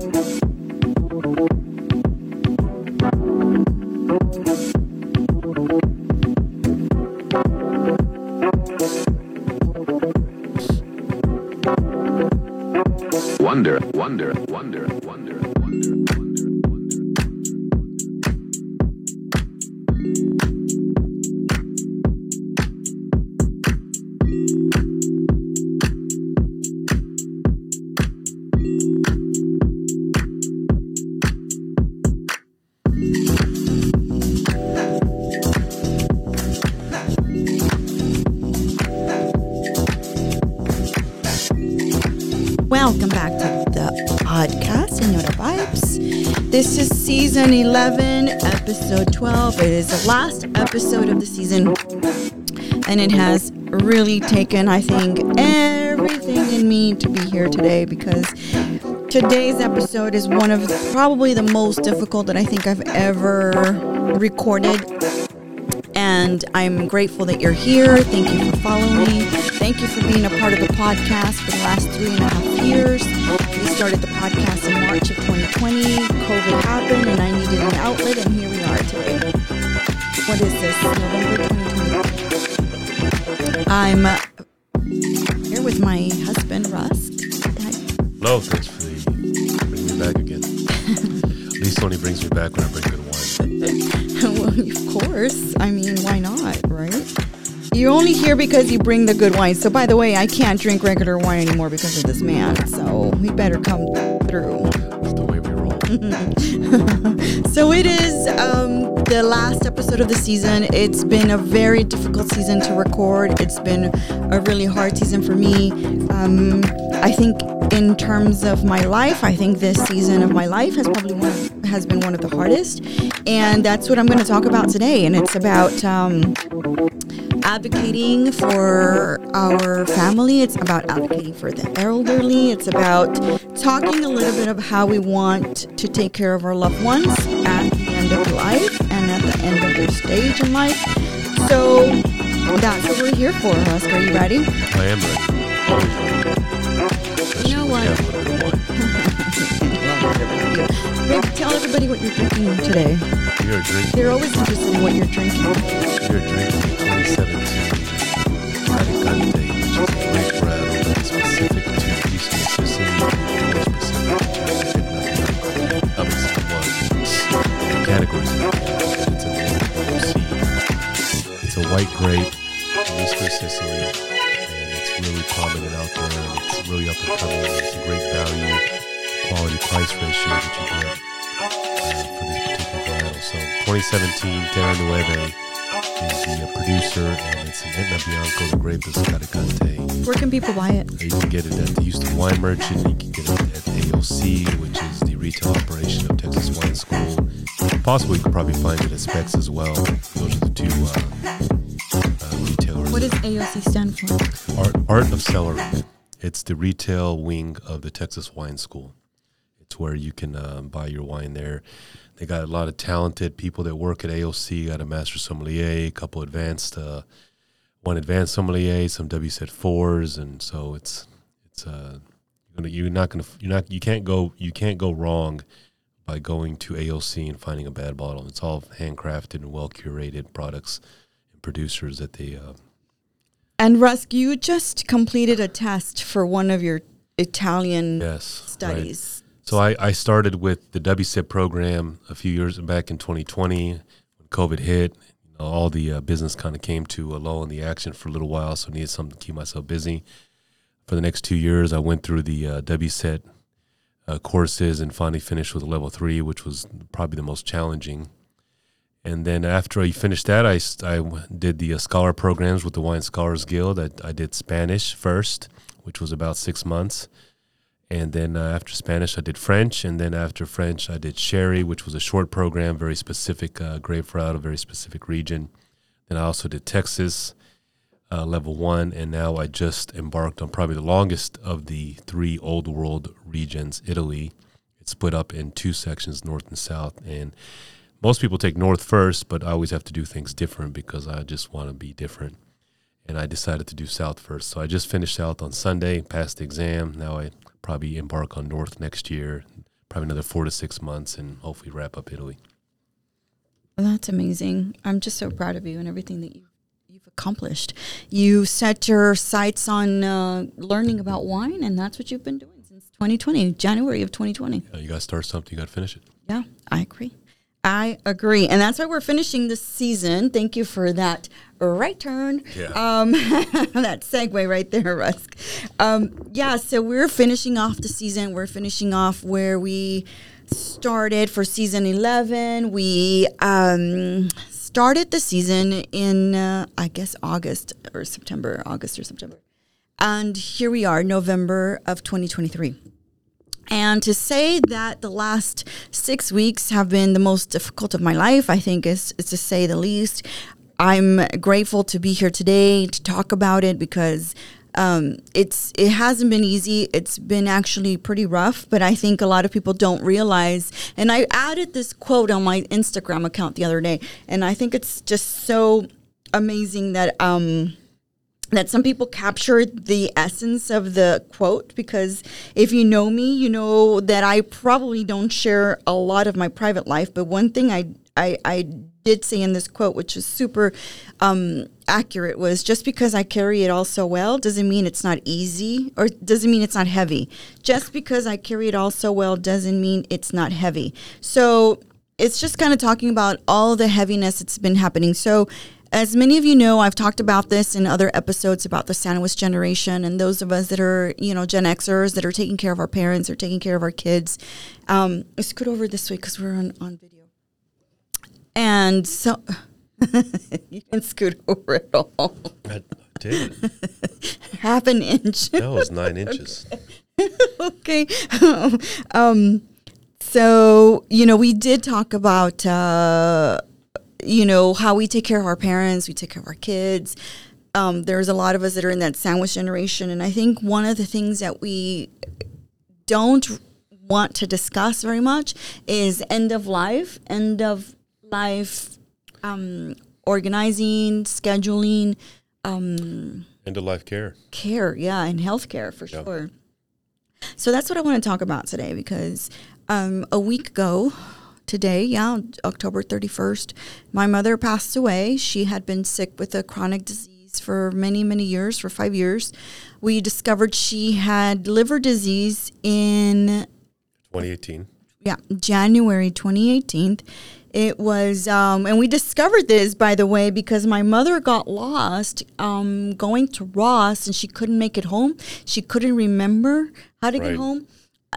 Wonder, 11, episode 12. It is the last episode of the season, and it has really taken, I think, everything in me to be here today because today's episode is one of the, probably the most difficult that I think I've ever recorded and I'm grateful that you're here. Thank you for following. Thank you for being a part of the podcast for the last three and a half years. We started the podcast in March of 2020. COVID happened, and I needed an outlet, and here we are today. What is this? November 2020. I'm here with my husband, Russ. Hi. Hello, thanks for the, bringing me back again. At least only brings me back when I bring good wine. well, of course. I mean, why not, right? You're only here because you bring the good wine. So, by the way, I can't drink regular wine anymore because of this man. So, we better come through. So, it is um, the last episode of the season. It's been a very difficult season to record. It's been a really hard season for me. Um, I think, in terms of my life, I think this season of my life has probably one has been one of the hardest, and that's what I'm going to talk about today. And it's about um, advocating for our family. It's about advocating for the elderly. It's about talking a little bit of how we want to take care of our loved ones at the end of life and at the end of their stage in life. So that's what we're here for, Husk. Are you ready? I am ready. You know what? Have a little bit of wine. Babe, tell everybody what you're drinking today. We are drinking. They're always interested in what you're drinking. We are drinking 2017 Carricante, which is a grape rattle that is specific to Eastern Sicily, and more specific to Etna. Obviously, one the categories of it, it's a AOC. It's a white grape from Eastern Sicily, and it's really prominent out there, and it's really up and coming. It's a great value, quality price ratio that you get uh, for this particular varietal. So 2017 Terra Nueve is the uh, producer, and it's an Etna Bianco, the grape is Carricante. Where can people buy it? You can get it at the Houston Wine Merchant. You can get it at AOC, which is the retail operation of Texas Wine School. Possibly, you could probably find it at Spec's as well. Those are the two uh, uh, retailers. What does AOC stand for? Art, Art of Cellaring. It's the retail wing of the Texas Wine School. It's where you can uh, buy your wine there. They got a lot of talented people that work at AOC. Got a master sommelier, a couple advanced, uh, one advanced sommelier, some WSET fours, and so it's it's uh, you're, not gonna you're not you can't go you can't go wrong by going to AOC and finding a bad bottle. It's all handcrafted and well curated products and producers that they uh, And Rusk, you just completed a test for one of your Italian yes right. So I, I started with the WSET program a few years back in 2020 when COVID hit. You know, all the uh, business kind of came to a lull in the action for a little while, so I needed something to keep myself busy. For the next two years, I went through the uh, WSET uh, courses and finally finished with level three, which was probably the most challenging. And then after I finished that, I, I did the uh, scholar programs with the Wine Scholars Guild. I, I did Spanish first, which was about six months. And then uh, after Spanish, I did French. And then after French, I did Sherry, which was a short program, very specific uh, grape route, a very specific region. Then I also did Texas, uh, level one. And now I just embarked on probably the longest of the three old world regions, Italy. It's split up in two sections, north and south. And most people take north first, but I always have to do things different because I just want to be different. And I decided to do south first. So I just finished south on Sunday, passed the exam. Now I probably embark on north next year, probably another four to six months, and hopefully wrap up Italy. Well, that's amazing. I'm just so proud of you and everything that you you've accomplished. You set your sights on uh, learning about wine, and that's what you've been doing since 2020, January of 2020. Uh, you got to start something. You got to finish it. Yeah, I agree. I agree. And that's why we're finishing this season. Thank you for that right turn. Yeah. Um, that segue right there, Rusk. Um, yeah, so we're finishing off the season. We're finishing off where we started for season 11. We um, started the season in, uh, I guess, August or September, August or September. And here we are, November of 2023. And to say that the last six weeks have been the most difficult of my life, I think is, is to say the least. I'm grateful to be here today to talk about it because um, it's it hasn't been easy. It's been actually pretty rough, but I think a lot of people don't realize. And I added this quote on my Instagram account the other day, and I think it's just so amazing that um, that some people captured the essence of the quote because if you know me, you know that I probably don't share a lot of my private life. But one thing I I, I did say in this quote, which is super um, accurate, was just because I carry it all so well doesn't mean it's not easy or doesn't mean it's not heavy. Just because I carry it all so well doesn't mean it's not heavy. So it's just kind of talking about all the heaviness that's been happening. So as many of you know, I've talked about this in other episodes about the sandwich generation and those of us that are, you know, Gen Xers that are taking care of our parents or taking care of our kids. Um, scoot over this way because we're on, on video. And so you can scoot over it all. I did. Half an inch. That was nine inches. okay. um, so, you know, we did talk about, uh, you know, how we take care of our parents, we take care of our kids. Um, there's a lot of us that are in that sandwich generation. And I think one of the things that we don't want to discuss very much is end of life, end of life um, organizing, scheduling, um, End of life care. care, yeah, and healthcare for Yeah. sure. So that's what I want to talk about today because um, a week ago, today, yeah, October 31st, my mother passed away. She had been sick with a chronic disease for many, many years, for five years. We discovered she had liver disease in 2018. yeah, January 2018. It was, um, and we discovered this, by the way, because my mother got lost um, going to Ross and she couldn't make it home. She couldn't remember how to Right. get home.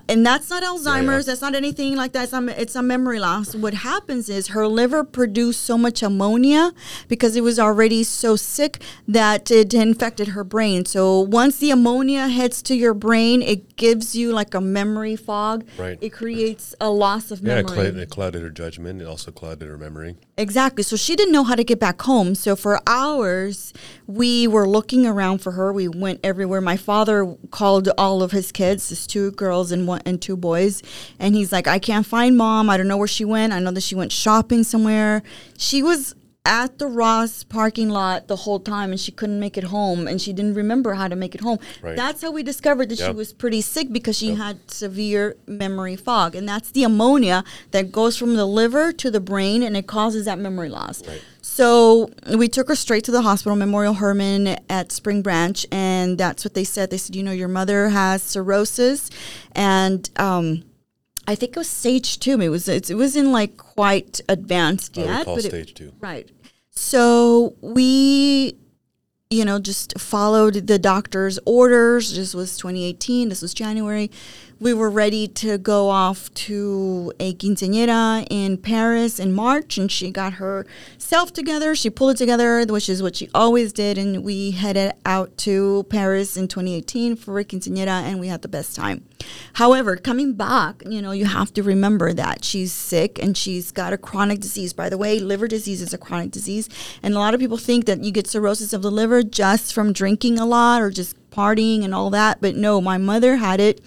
And that's not Alzheimer's. yeah. That's not anything like that. It's not, it's a memory loss. What happens is her liver produced so much ammonia because it was already so sick that it infected her brain. So once the ammonia hits to your brain, it gives you like a memory fog. Right. It creates a loss of Yeah, it, memory. clouded, it clouded her judgment. It also clouded her memory. Exactly. So she didn't know how to get back home. So for hours, we were looking around for her. We went everywhere. My father called all of his kids, his two girls and one and two boys, and he's like, "I can't find mom. I don't know where she went. I know that she went shopping somewhere. She was." At the Ross parking lot the whole time, and she couldn't make it home, and she didn't remember how to make it home. Right. That's how we discovered that she was pretty sick because she had severe memory fog, and that's the ammonia that goes from the liver to the brain, and it causes that memory loss. Right. So we took her straight to the hospital, Memorial Hermann at Spring Branch, and that's what they said. They said, you know, your mother has cirrhosis, and um, I think it was stage two. It was it, was in like quite advanced I yet, but it- stage two. Right. So we, you know, just followed the doctor's orders. This was 2018. This was January. We were ready to go off to a quinceañera in Paris in March, and she got herself together. She pulled it together, which is what she always did, and we headed out to Paris in 2018 for a quinceañera, and we had the best time. However, coming back, you know, you have to remember that she's sick and she's got a chronic disease. By the way, liver disease is a chronic disease, and a lot of people think that you get cirrhosis of the liver just from drinking a lot or just partying and all that. But no, my mother had it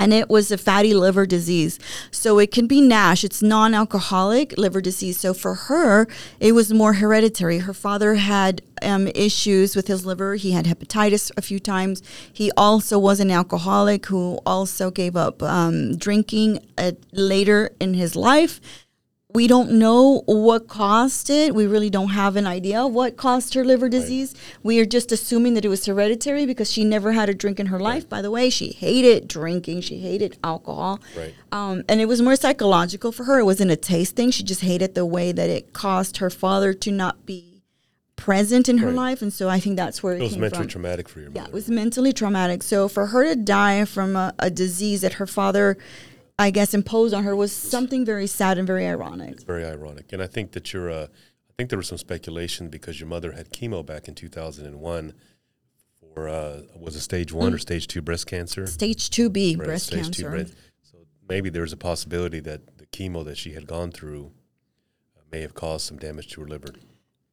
and it was a fatty liver disease. So it can be NASH. It's non-alcoholic liver disease. So for her, it was more hereditary. Her father had um, issues with his liver. He had hepatitis a few times. He also was an alcoholic who also gave up um, drinking uh, later in his life we don't know what caused it. We really don't have an idea of what caused her liver disease. Right. We are just assuming that it was hereditary because she never had a drink in her life. Right. By the way, she hated drinking. She hated alcohol. Right. Um, and it was more psychological for her. It wasn't a taste thing. She just hated the way that it caused her father to not be present in her right. life. And so I think that's where it, it was mentally from. traumatic for your mother. Yeah, it was mentally traumatic. So for her to die from a, a disease that her father – I guess, imposed on her was something very sad and very ironic. It's very ironic, and I think that you're. Uh, I think there was some speculation because your mother had chemo back in 2001 for uh, was it stage one mm. or stage two breast cancer? Stage two B right, breast stage cancer. Two breast. So maybe there's a possibility that the chemo that she had gone through uh, may have caused some damage to her liver.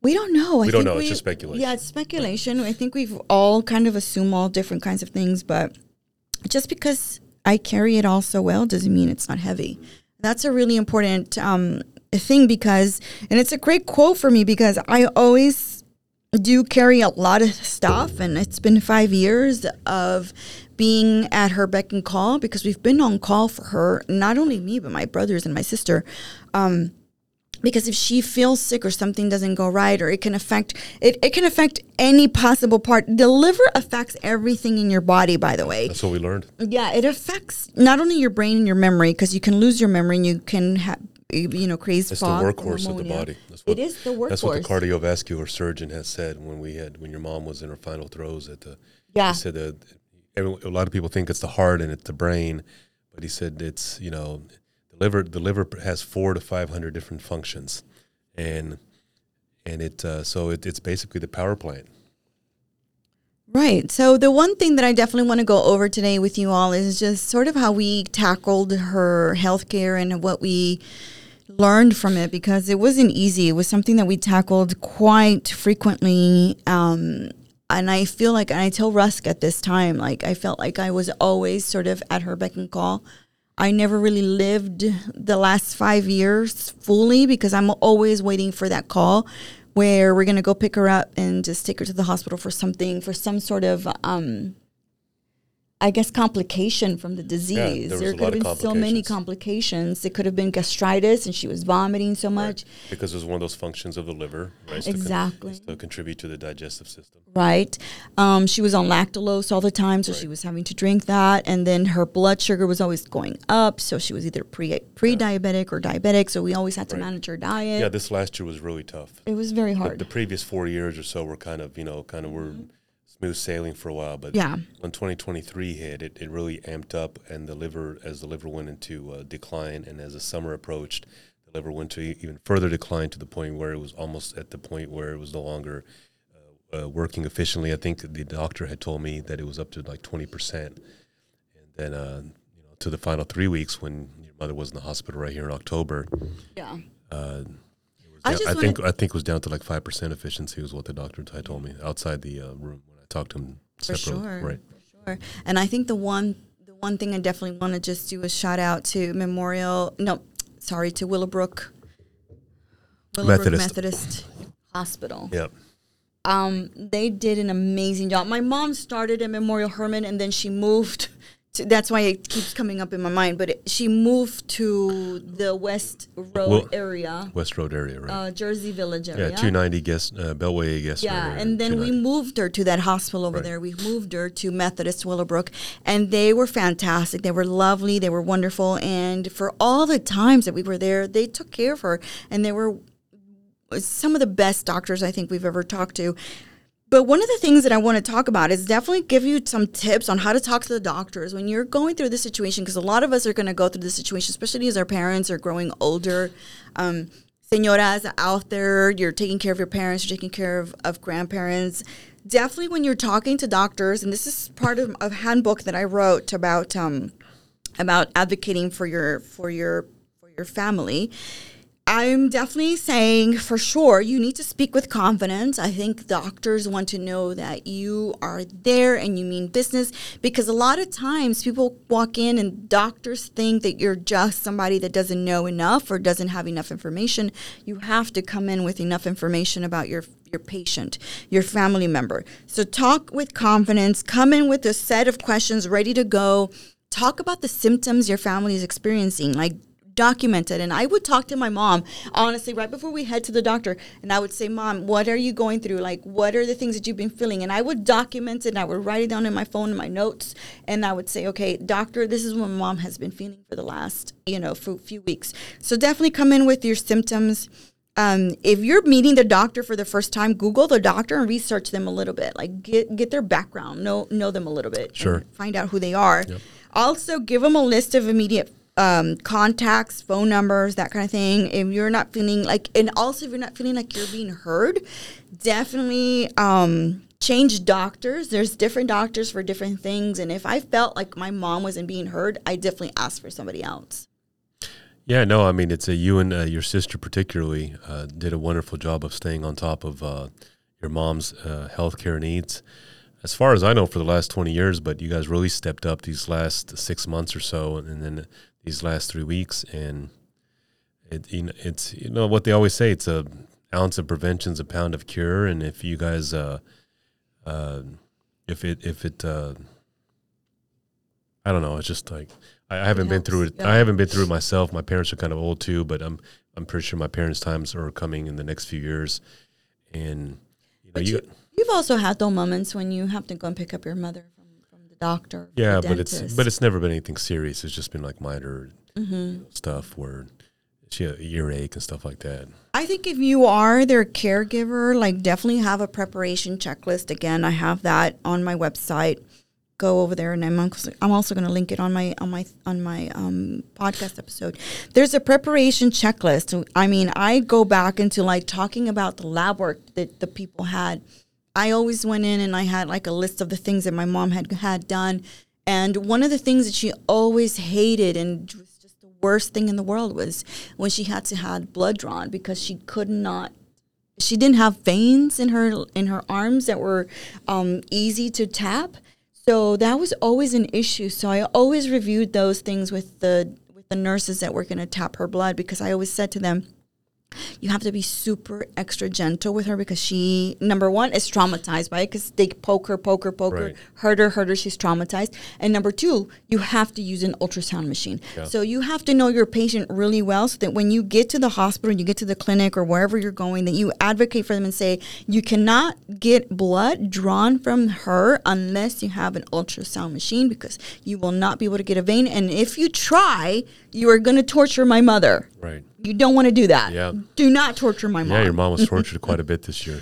We don't know. We I don't know. We, it's just speculation. Yeah, it's speculation. I think we've all kind of assumed all different kinds of things, but just because I carry it all so well doesn't mean it's not heavy. That's a really important um, thing because, and it's a great quote for me because I always do carry a lot of stuff, and it's been five years of being at her beck and call because we've been on call for her, not only me, but my brothers and my sister. Um, because if she feels sick or something doesn't go right or it can affect it, it can affect any possible part. The liver affects everything in your body by the way. That's what we learned. Yeah it affects not only your brain and your memory because you can lose your memory and you can have you know crazy it's the workhorse of the body. That's what, it is the workhorse that's what the cardiovascular surgeon has said when we had when your mom was in her final throes at the yeah. he said that a lot of people think it's the heart and it's the brain but he said it's you know liver the liver has four to five hundred different functions, and and it uh, so it, it's basically the power plant. Right. So the one thing that I definitely want to go over today with you all is just sort of how we tackled her healthcare and what we learned from it because it wasn't easy. It was something that we tackled quite frequently. Um, and I feel like, and I tell Rusk at this time, like I felt like I was always sort of at her beck and call I never really lived the last five years fully because I'm always waiting for that call where we're gonna go pick her up and just take her to the hospital for something for some sort of um, I guess complication from the disease. Yeah, there, there could have been so many complications. It could have been gastritis, and she was vomiting so much. Right. Because it was one of those functions of the liver, right? Exactly. To, con- to contribute to the digestive system. Right. Um, she was on lactulose all the time, so right. she was having to drink that, and then her blood sugar was always going up. So she was either pre pre diabetic or diabetic. So we always had to right. manage her diet. Yeah, this last year was really tough. It was very hard. The, the previous four years or so were kind of you know kind of were. Mm-hmm smooth sailing for a while. But yeah. when 2023 hit, it, it really amped up, and the liver, as the liver went into uh, decline, and as the summer approached, the liver went to even further decline to the point where it was almost at the point where it was no longer uh, uh, working efficiently. I think the doctor had told me that it was up to like 20 percent, and then uh, you know to the final three weeks when your mother was in the hospital right here in October. Yeah. Uh, I, I think I think it was down to like five percent efficiency was what the doctor told me outside the uh, room talk to him separately. For sure. Right. For sure. And I think the one the one thing I definitely want to just do a shout out to Memorial no, sorry, to Willowbrook Willowbrook Methodist, Methodist Hospital. Yep. Um, they did an amazing job. My mom started at Memorial Hermann and then she moved that's why it keeps coming up in my mind. But it, she moved to the West Road well, area. West Road area, right? Uh, Jersey Village area. Yeah, 290 guest, uh, Beltway guest. Yeah, and then we moved her to that hospital over right. there. We moved her to Methodist Willowbrook, and they were fantastic. They were lovely. They were wonderful. And for all the times that we were there, they took care of her, and they were some of the best doctors I think we've ever talked to. But one of the things that I want to talk about is definitely give you some tips on how to talk to the doctors when you're going through this situation, because a lot of us are going to go through this situation, especially as our parents are growing older. Um, senoras out there, you're taking care of your parents, you're taking care of, of grandparents. Definitely when you're talking to doctors, and this is part of a handbook that I wrote about um, about advocating for your for your for your family I'm definitely saying for sure you need to speak with confidence. I think doctors want to know that you are there and you mean business because a lot of times people walk in and doctors think that you're just somebody that doesn't know enough or doesn't have enough information. You have to come in with enough information about your your patient, your family member. So talk with confidence, come in with a set of questions ready to go. Talk about the symptoms your family is experiencing. Like documented. And I would talk to my mom, honestly, right before we head to the doctor. And I would say, Mom, what are you going through? Like, what are the things that you've been feeling? And I would document it and I would write it down in my phone in my notes. And I would say, okay, doctor, this is what my mom has been feeling for the last, you know, for few weeks. So definitely come in with your symptoms. Um, if you're meeting the doctor for the first time, Google the doctor and research them a little bit. Like get get their background, know know them a little bit. Sure. Find out who they are. Yep. Also, give them a list of immediate um, contacts, phone numbers, that kind of thing. If you're not feeling like, and also if you're not feeling like you're being heard, definitely um, change doctors. There's different doctors for different things. And if I felt like my mom wasn't being heard, I definitely asked for somebody else. Yeah, no, I mean, it's a you and uh, your sister particularly uh, did a wonderful job of staying on top of uh, your mom's uh, healthcare needs. As far as I know, for the last 20 years, but you guys really stepped up these last six months or so. And then these last three weeks, and it you know, it's you know what they always say: it's a ounce of prevention is a pound of cure. And if you guys, uh, uh, if it if it, uh, I don't know, it's just like I, I haven't been through it. Yeah. I haven't been through it myself. My parents are kind of old too, but I'm I'm pretty sure my parents' times are coming in the next few years, and you know you. You've also had those moments when you have to go and pick up your mother doctor. Yeah, but it's but it's never been anything serious. It's just been like minor mm-hmm. stuff where she had earache and stuff like that. I think if you are their caregiver, like definitely have a preparation checklist. Again, I have that on my website. Go over there, and I'm also, I'm also going to link it on my on my on my um, podcast episode. There's a preparation checklist. I mean, I go back into like talking about the lab work that the people had I always went in and I had like a list of the things that my mom had had done. And one of the things that she always hated and was just the worst thing in the world was when she had to have blood drawn because she could not she didn't have veins in her in her arms that were um, easy to tap. So that was always an issue. So I always reviewed those things with the with the nurses that were going to tap her blood because I always said to them, you have to be super extra gentle with her because she number one is traumatized by it because they poke her poke her poke right. her hurt her hurt her she's traumatized. And number two you have to use an ultrasound machine. Yeah. so you have to know your patient really well so that when you get to the hospital you get to the clinic or wherever you're going that you advocate for them and say you cannot get blood drawn from her unless you have an ultrasound machine because you will not be able to get a vein. And if you try you are going to torture my mother. Right you don't want to do that. Yeah. Do not torture my mom. Yeah, your mom was tortured quite a bit this year.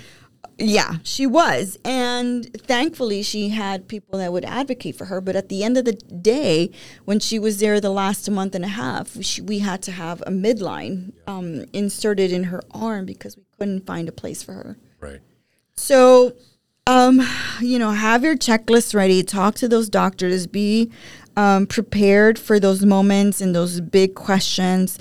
Yeah, she was. And thankfully, she had people that would advocate for her. But at the end of the day, when she was there the last month and a half, she, we had to have a midline um, inserted in her arm because we couldn't find a place for her. Right. So, um, you know, have your checklist ready. Talk to those doctors. Be um, prepared for those moments and those big questions.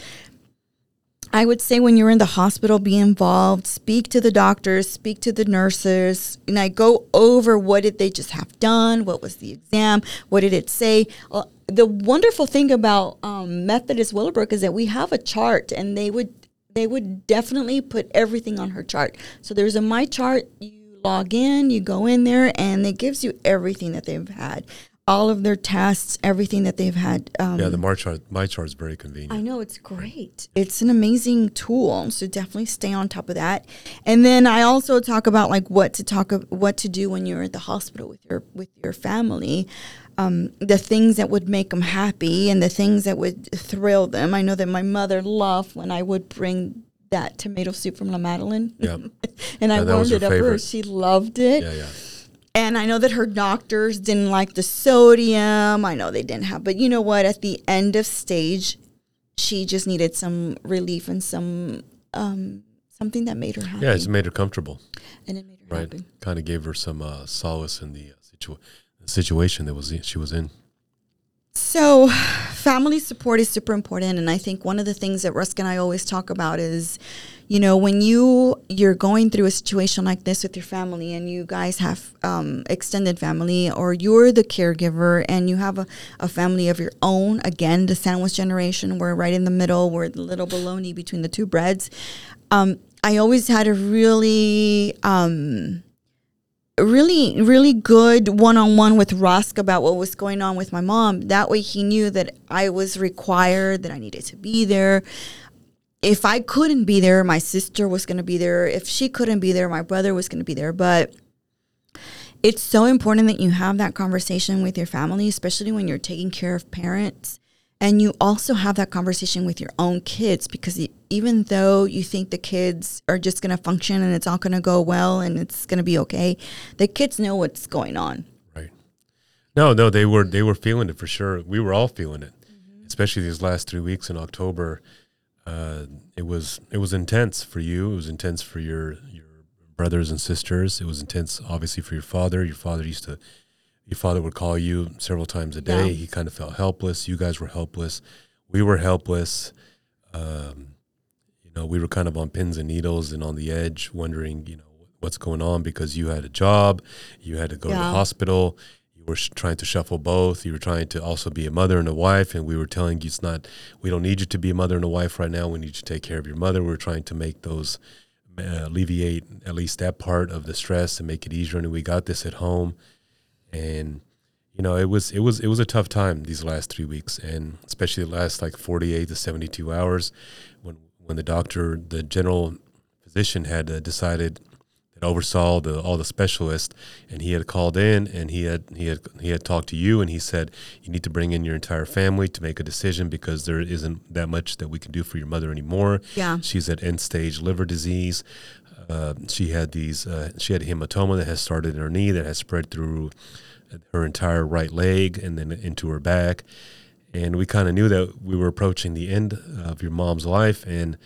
I would say when you're in the hospital, be involved, speak to the doctors, speak to the nurses, and I go over what did they just have done, what was the exam, what did it say. Uh, the wonderful thing about um, Methodist Willowbrook is that we have a chart, and they would they would definitely put everything on her chart. So there's a my chart. You log in, you go in there, and it gives you everything that they've had all of their tests, everything that they've had. Um, yeah, the my chart, my chart is very convenient. I know it's great. It's an amazing tool, so definitely stay on top of that. And then I also talk about like what to talk, of, what to do when you're at the hospital with your with your family. Um, the things that would make them happy and the things that would thrill them. I know that my mother loved when I would bring that tomato soup from La Madeleine. Yeah. and I warmed it up for her. She loved it. Yeah, yeah. And I know that her doctors didn't like the sodium. I know they didn't have, but you know what? At the end of stage, she just needed some relief and some um, something that made her happy. Yeah, it made her comfortable. And it made her right. happy. Kind of gave her some uh, solace in the, uh, situa- the situation that was she was in. So, family support is super important, and I think one of the things that Rusk and I always talk about is, you know, when you you're going through a situation like this with your family, and you guys have um, extended family, or you're the caregiver, and you have a, a family of your own. Again, the sandwich generation, we're right in the middle, we're the little baloney between the two breads. Um, I always had a really um, really really good one-on-one with Rusk about what was going on with my mom. That way he knew that I was required that I needed to be there. If I couldn't be there my sister was going to be there. If she couldn't be there my brother was going to be there. But it's so important that you have that conversation with your family especially when you're taking care of parents and you also have that conversation with your own kids because even though you think the kids are just going to function and it's all going to go well and it's going to be okay, the kids know what's going on. Right. No, no, they were they were feeling it for sure. We were all feeling it, especially these last three weeks in October. Uh, it was it was intense for you. It was intense for your your brothers and sisters. It was intense, obviously, for your father. Your father used to your father would call you several times a day. Yeah. He kind of felt helpless. You guys were helpless. We were helpless. Um, you know, we were kind of on pins and needles and on the edge, wondering, you know, what's going on because you had a job, you had to go to the hospital, you were sh- trying to shuffle both. You were trying to also be a mother and a wife, and we were telling you it's not. We don't need you to be a mother and a wife right now. We need you to take care of your mother. We are trying to make those uh, alleviate at least that part of the stress and make it easier. And we got this at home and you know it was it was it was a tough time these last three weeks and especially the last like 48 to 72 hours when when the doctor the general physician had uh, decided oversaw the all the specialists and he had called in and he had he had he had talked to you and he said you need to bring in your entire family to make a decision because there isn't that much that we can do for your mother anymore. Yeah. she's at end stage liver disease. Uh, she had these uh, she had a hematoma that has started in her knee that has spread through her entire right leg and then into her back. And we kind of knew that we were approaching the end of your mom's life and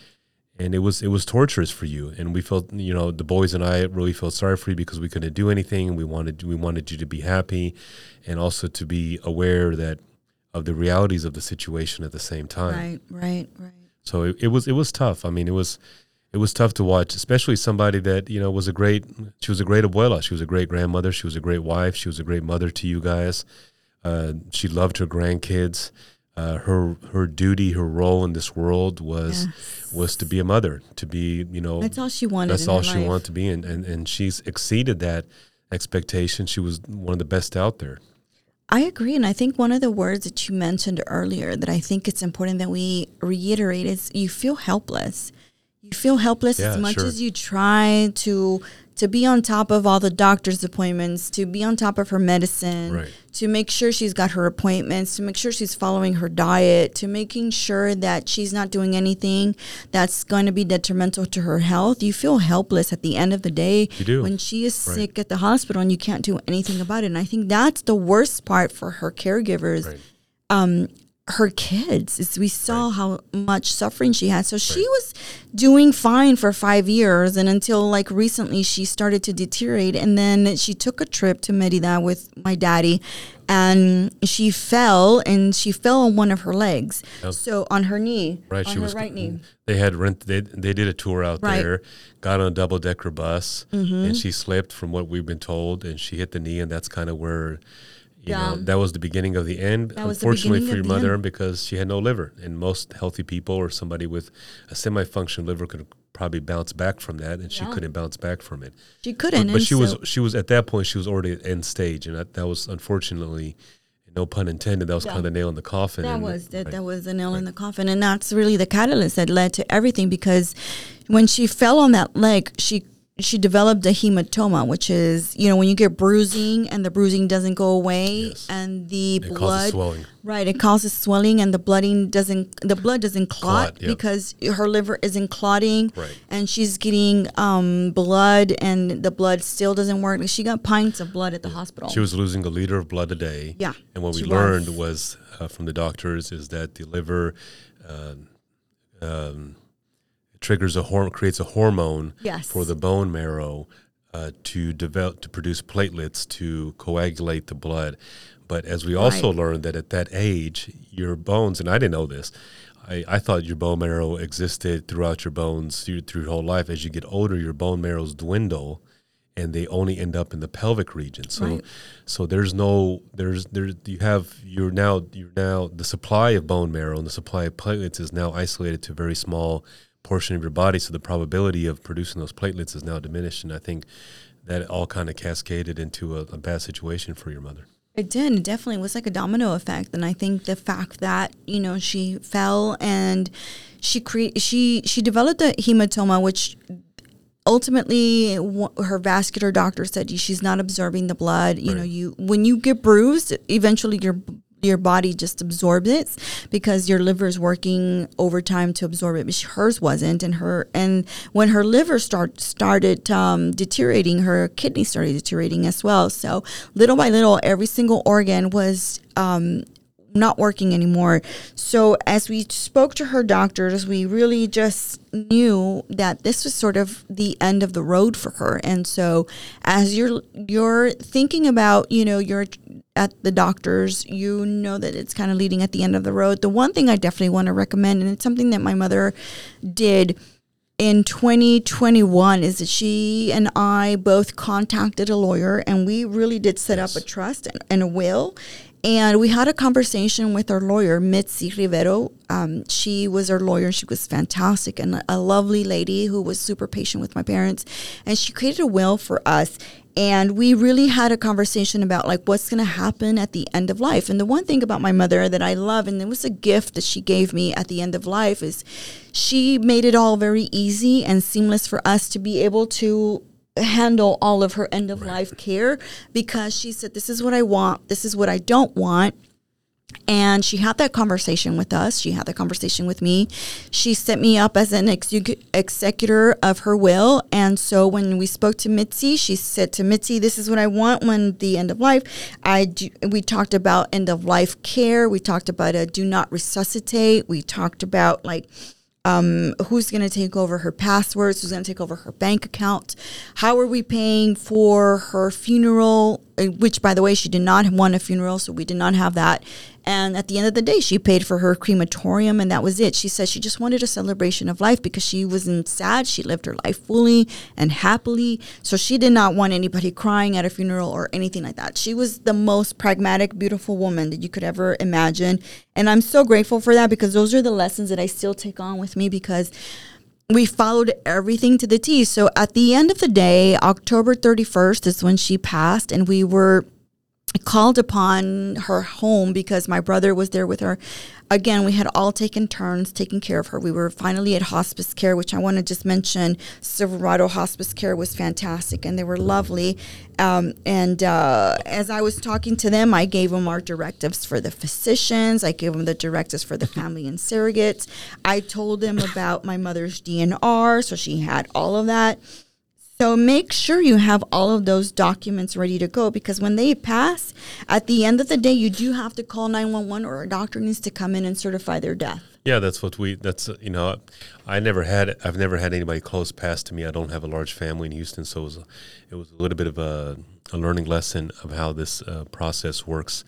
and it was it was torturous for you and we felt you know the boys and I really felt sorry for you because we couldn't do anything we wanted we wanted you to be happy and also to be aware that of the realities of the situation at the same time Right, right, right. so it, it was it was tough. I mean, it was it was tough to watch, especially somebody that you know was a great. She was a great abuela. She was a great grandmother. She was a great wife. She was a great mother to you guys. Uh, she loved her grandkids. Uh, her her duty, her role in this world was was to be a mother, to be you know That's all she wanted. that's all she life. wanted to be, and, and and she's exceeded that expectation. She was one of the best out there. I agree. And I think one of the words that you mentioned earlier that I think it's important that we reiterate is you feel helpless. You feel helpless Yeah, as much sure. as you try to to be on top of all the doctor's appointments, to be on top of her medicine, Right. to make sure she's got her appointments, to make sure she's following her diet, to making sure that she's not doing anything that's going to be detrimental to her health. You feel helpless at the end of the day when she is Right. sick at the hospital and you can't do anything about it. And I think that's the worst part for her caregivers Right. um, her kids. We saw how much suffering she had. So she was doing fine for five years, and until like recently, she started to deteriorate. And then she took a trip to Merida with my daddy, and she fell, and she fell on one of her legs. So on her knee, Right, on she her was. right knee. They had rent. They they did a tour out Right. Mm-hmm. there. Got on a double decker bus, and she slipped from what we've been told, and she hit the knee, and that's kind of where. You Yeah. know, that was the beginning of the end. That was the Unfortunately for your mother, end. because she had no liver, and most healthy people or somebody with a semi-function liver could probably bounce back from that, and she couldn't bounce back from it. She couldn't. But, but she was she was at that point she was already at end stage, and that, that was unfortunately, no pun intended, that was Yeah. kind of the nail in the coffin. That was that, right. that was a nail in the coffin, and that's really the catalyst that led to everything. Because when she fell on that leg, she she developed a hematoma, which is you know when you get bruising and the bruising doesn't go away, Yes. and the It causes blood swelling. right, it causes swelling, and the blooding doesn't the blood doesn't clot, Clot, yep. because her liver isn't clotting, Right. and she's getting um, blood, and the blood still doesn't work. She got pints of blood at the hospital. She was losing a liter of blood a day. Yeah, And what we learned was. was, uh, from the doctors is that the liver uh, um, triggers a hormone, creates a hormone Yes. for the bone marrow uh, to develop to produce platelets to coagulate the blood. But as we also Right. learned that at that age, your bones, and I didn't know this, I, I thought your bone marrow existed throughout your bones through, through your whole life. As you get older, your bone marrows dwindle and they only end up in the pelvic region. So, Right. so there's no, there's, there, you have, you're now, you're now, the supply of bone marrow and the supply of platelets is now isolated to very small portion of your body. So the probability of producing those platelets is now diminished. And I think that all kind of cascaded into a, a bad situation for your mother. It did. It definitely was like a domino effect, and I think the fact that you know she fell and she cre- she she developed a hematoma, which ultimately her vascular doctor said she's not absorbing the blood. You know, you when you get bruised, eventually your your body just absorbs it because your liver is working overtime to absorb it. But hers wasn't, and her and when her liver start started um, deteriorating, her kidney started deteriorating as well. So little by little, every single organ was um, not working anymore. So as we spoke to her doctors, we really just knew that this was sort of the end of the road for her. And so as you're you're thinking about, you know, you're at the doctors, you know that it's kind of leading at the end of the road. The one thing I definitely want to recommend and it's something that my mother did in 2021 is that she and I both contacted a lawyer and we really did set up a trust and, and a will. And we had a conversation with our lawyer, Mitzi Rivero. Um, she was our lawyer. She was fantastic and a lovely lady who was super patient with my parents. And she created a will for us. And we really had a conversation about like what's going to happen at the end of life. And the one thing about my mother that I love, and it was a gift that she gave me at the end of life, is she made it all very easy and seamless for us to be able to handle all of her end of life care because she said, This is what I want, this is what I don't want. And she had that conversation with us. She had that conversation with me. She set me up as an execu- executor of her will. And so when we spoke to Mitzi, she said to Mitzi, "This is what I want when the end of life." I do, we talked about end of life care. We talked about a do not resuscitate. We talked about like um, who's going to take over her passwords, who's going to take over her bank account, how are we paying for her funeral, uh, which, by the way, she did not want a funeral, so we did not have that. And at the end of the day, she paid for her crematorium, and that was it. She said she just wanted a celebration of life because she wasn't sad. She lived her life fully and happily. So she did not want anybody crying at a funeral or anything like that. She was the most pragmatic, beautiful woman that you could ever imagine. And I'm so grateful for that because those are the lessons that I still take on with me because we followed everything to the T. So at the end of the day, October 31st is when she passed, and we were called upon her home because my brother was there with her. Again, we had all taken turns taking care of her. We were finally at hospice care, which I want to just mention. Silverado Hospice Care was fantastic and they were lovely. Um, and uh, as I was talking to them, I gave them our directives for the physicians, I gave them the directives for the family and surrogates. I told them about my mother's DNR, so she had all of that. So make sure you have all of those documents ready to go because when they pass, at the end of the day, you do have to call 911 or a doctor needs to come in and certify their death. Yeah, that's what we. That's you know, I never had. I've never had anybody close pass to me. I don't have a large family in Houston, so it was a, it was a little bit of a, a learning lesson of how this uh, process works.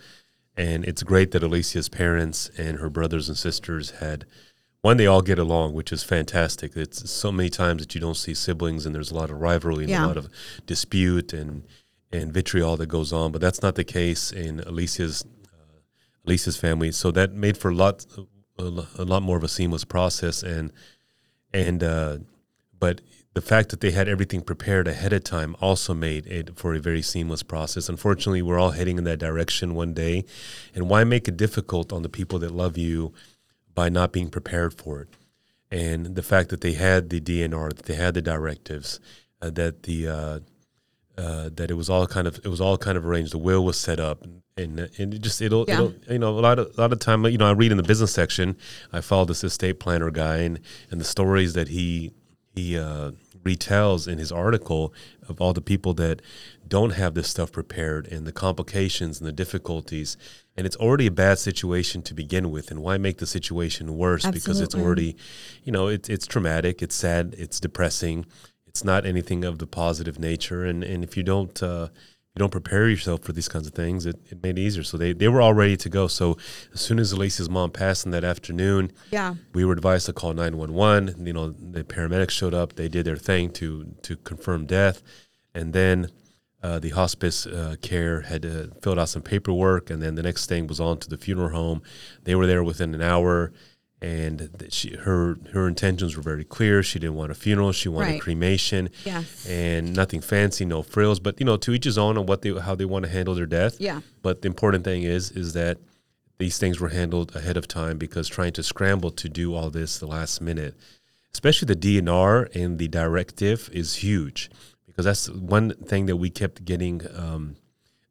And it's great that Alicia's parents and her brothers and sisters had one. They all get along, which is fantastic. It's so many times that you don't see siblings, and there's a lot of rivalry and Yeah. a lot of dispute and and vitriol that goes on. But that's not the case in Alicia's Lisa's family. So that made for a lot, a, a lot more of a seamless process. And and uh, but the fact that they had everything prepared ahead of time also made it for a very seamless process. Unfortunately, we're all heading in that direction one day, and why make it difficult on the people that love you by not being prepared for it? And the fact that they had the DNR, that they had the directives, uh, that the uh, uh, that it was all kind of it was all kind of arranged. The will was set up, and and it just it'll, Yeah. it'll you know a lot of a lot of time you know I read in the business section. I follow this estate planner guy, and and the stories that he he uh, retells in his article of all the people that don't have this stuff prepared and the complications and the difficulties. And it's already a bad situation to begin with. And why make the situation worse? Because it's already, you know, it's it's traumatic, it's sad, it's depressing. It's not anything of the positive nature. And and if you don't uh, you don't prepare yourself for these kinds of things, it, it made it easier. So they, they were all ready to go. So as soon as Alicia's mom passed in that afternoon, Yeah. we were advised to call 911. You know, the paramedics showed up. They did their thing to to confirm death, and then uh, the hospice uh, care had uh, filled out some paperwork, and then the next thing was on to the funeral home. They were there within an hour, and she her her intentions were very clear. She didn't want a funeral. She wanted Right. cremation, Yes. and nothing fancy, no frills. But you know, to each his own on what they how they want to handle their death. Yeah. But the important thing is is that these things were handled ahead of time because trying to scramble to do all this the last minute, especially the DNR and the directive is huge because that's one thing that we kept getting um,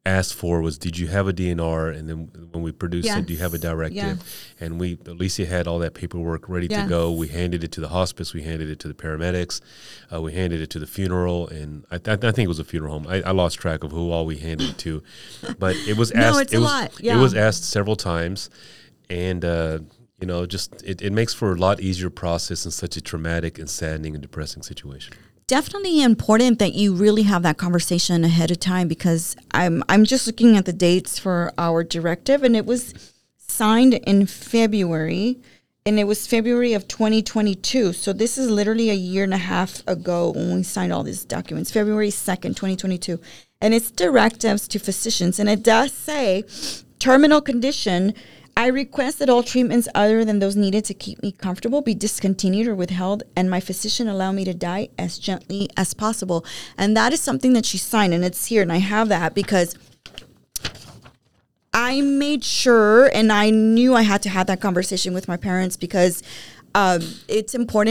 asked for was did you have a DNR and then when we produced it do you have a directive? Yes. and we Alicia had all that paperwork ready to go. We handed it to the hospice. We handed it to the paramedics. Uh, we handed it to the funeral. And I, I, I think it was a funeral home. I, I lost track of who all we handed it to. But it was asked No, it's it a was lot. it was asked several times. And uh, you know just it, it makes for a lot easier process in such a traumatic and saddening and depressing situation definitely important that you really have that conversation ahead of time because I'm I'm just looking at the dates for our directive and it was signed in February and it was February of 2022. So this is literally a year and a half ago when we signed all these documents, February 2nd, 2022. And it's directives to physicians and it does say terminal condition I request that all treatments other than those needed to keep me comfortable be discontinued or withheld, and my physician allow me to die as gently as possible. And that is something that she signed, and it's here, and I have that because I made sure and I knew I had to have that conversation with my parents because um, it's important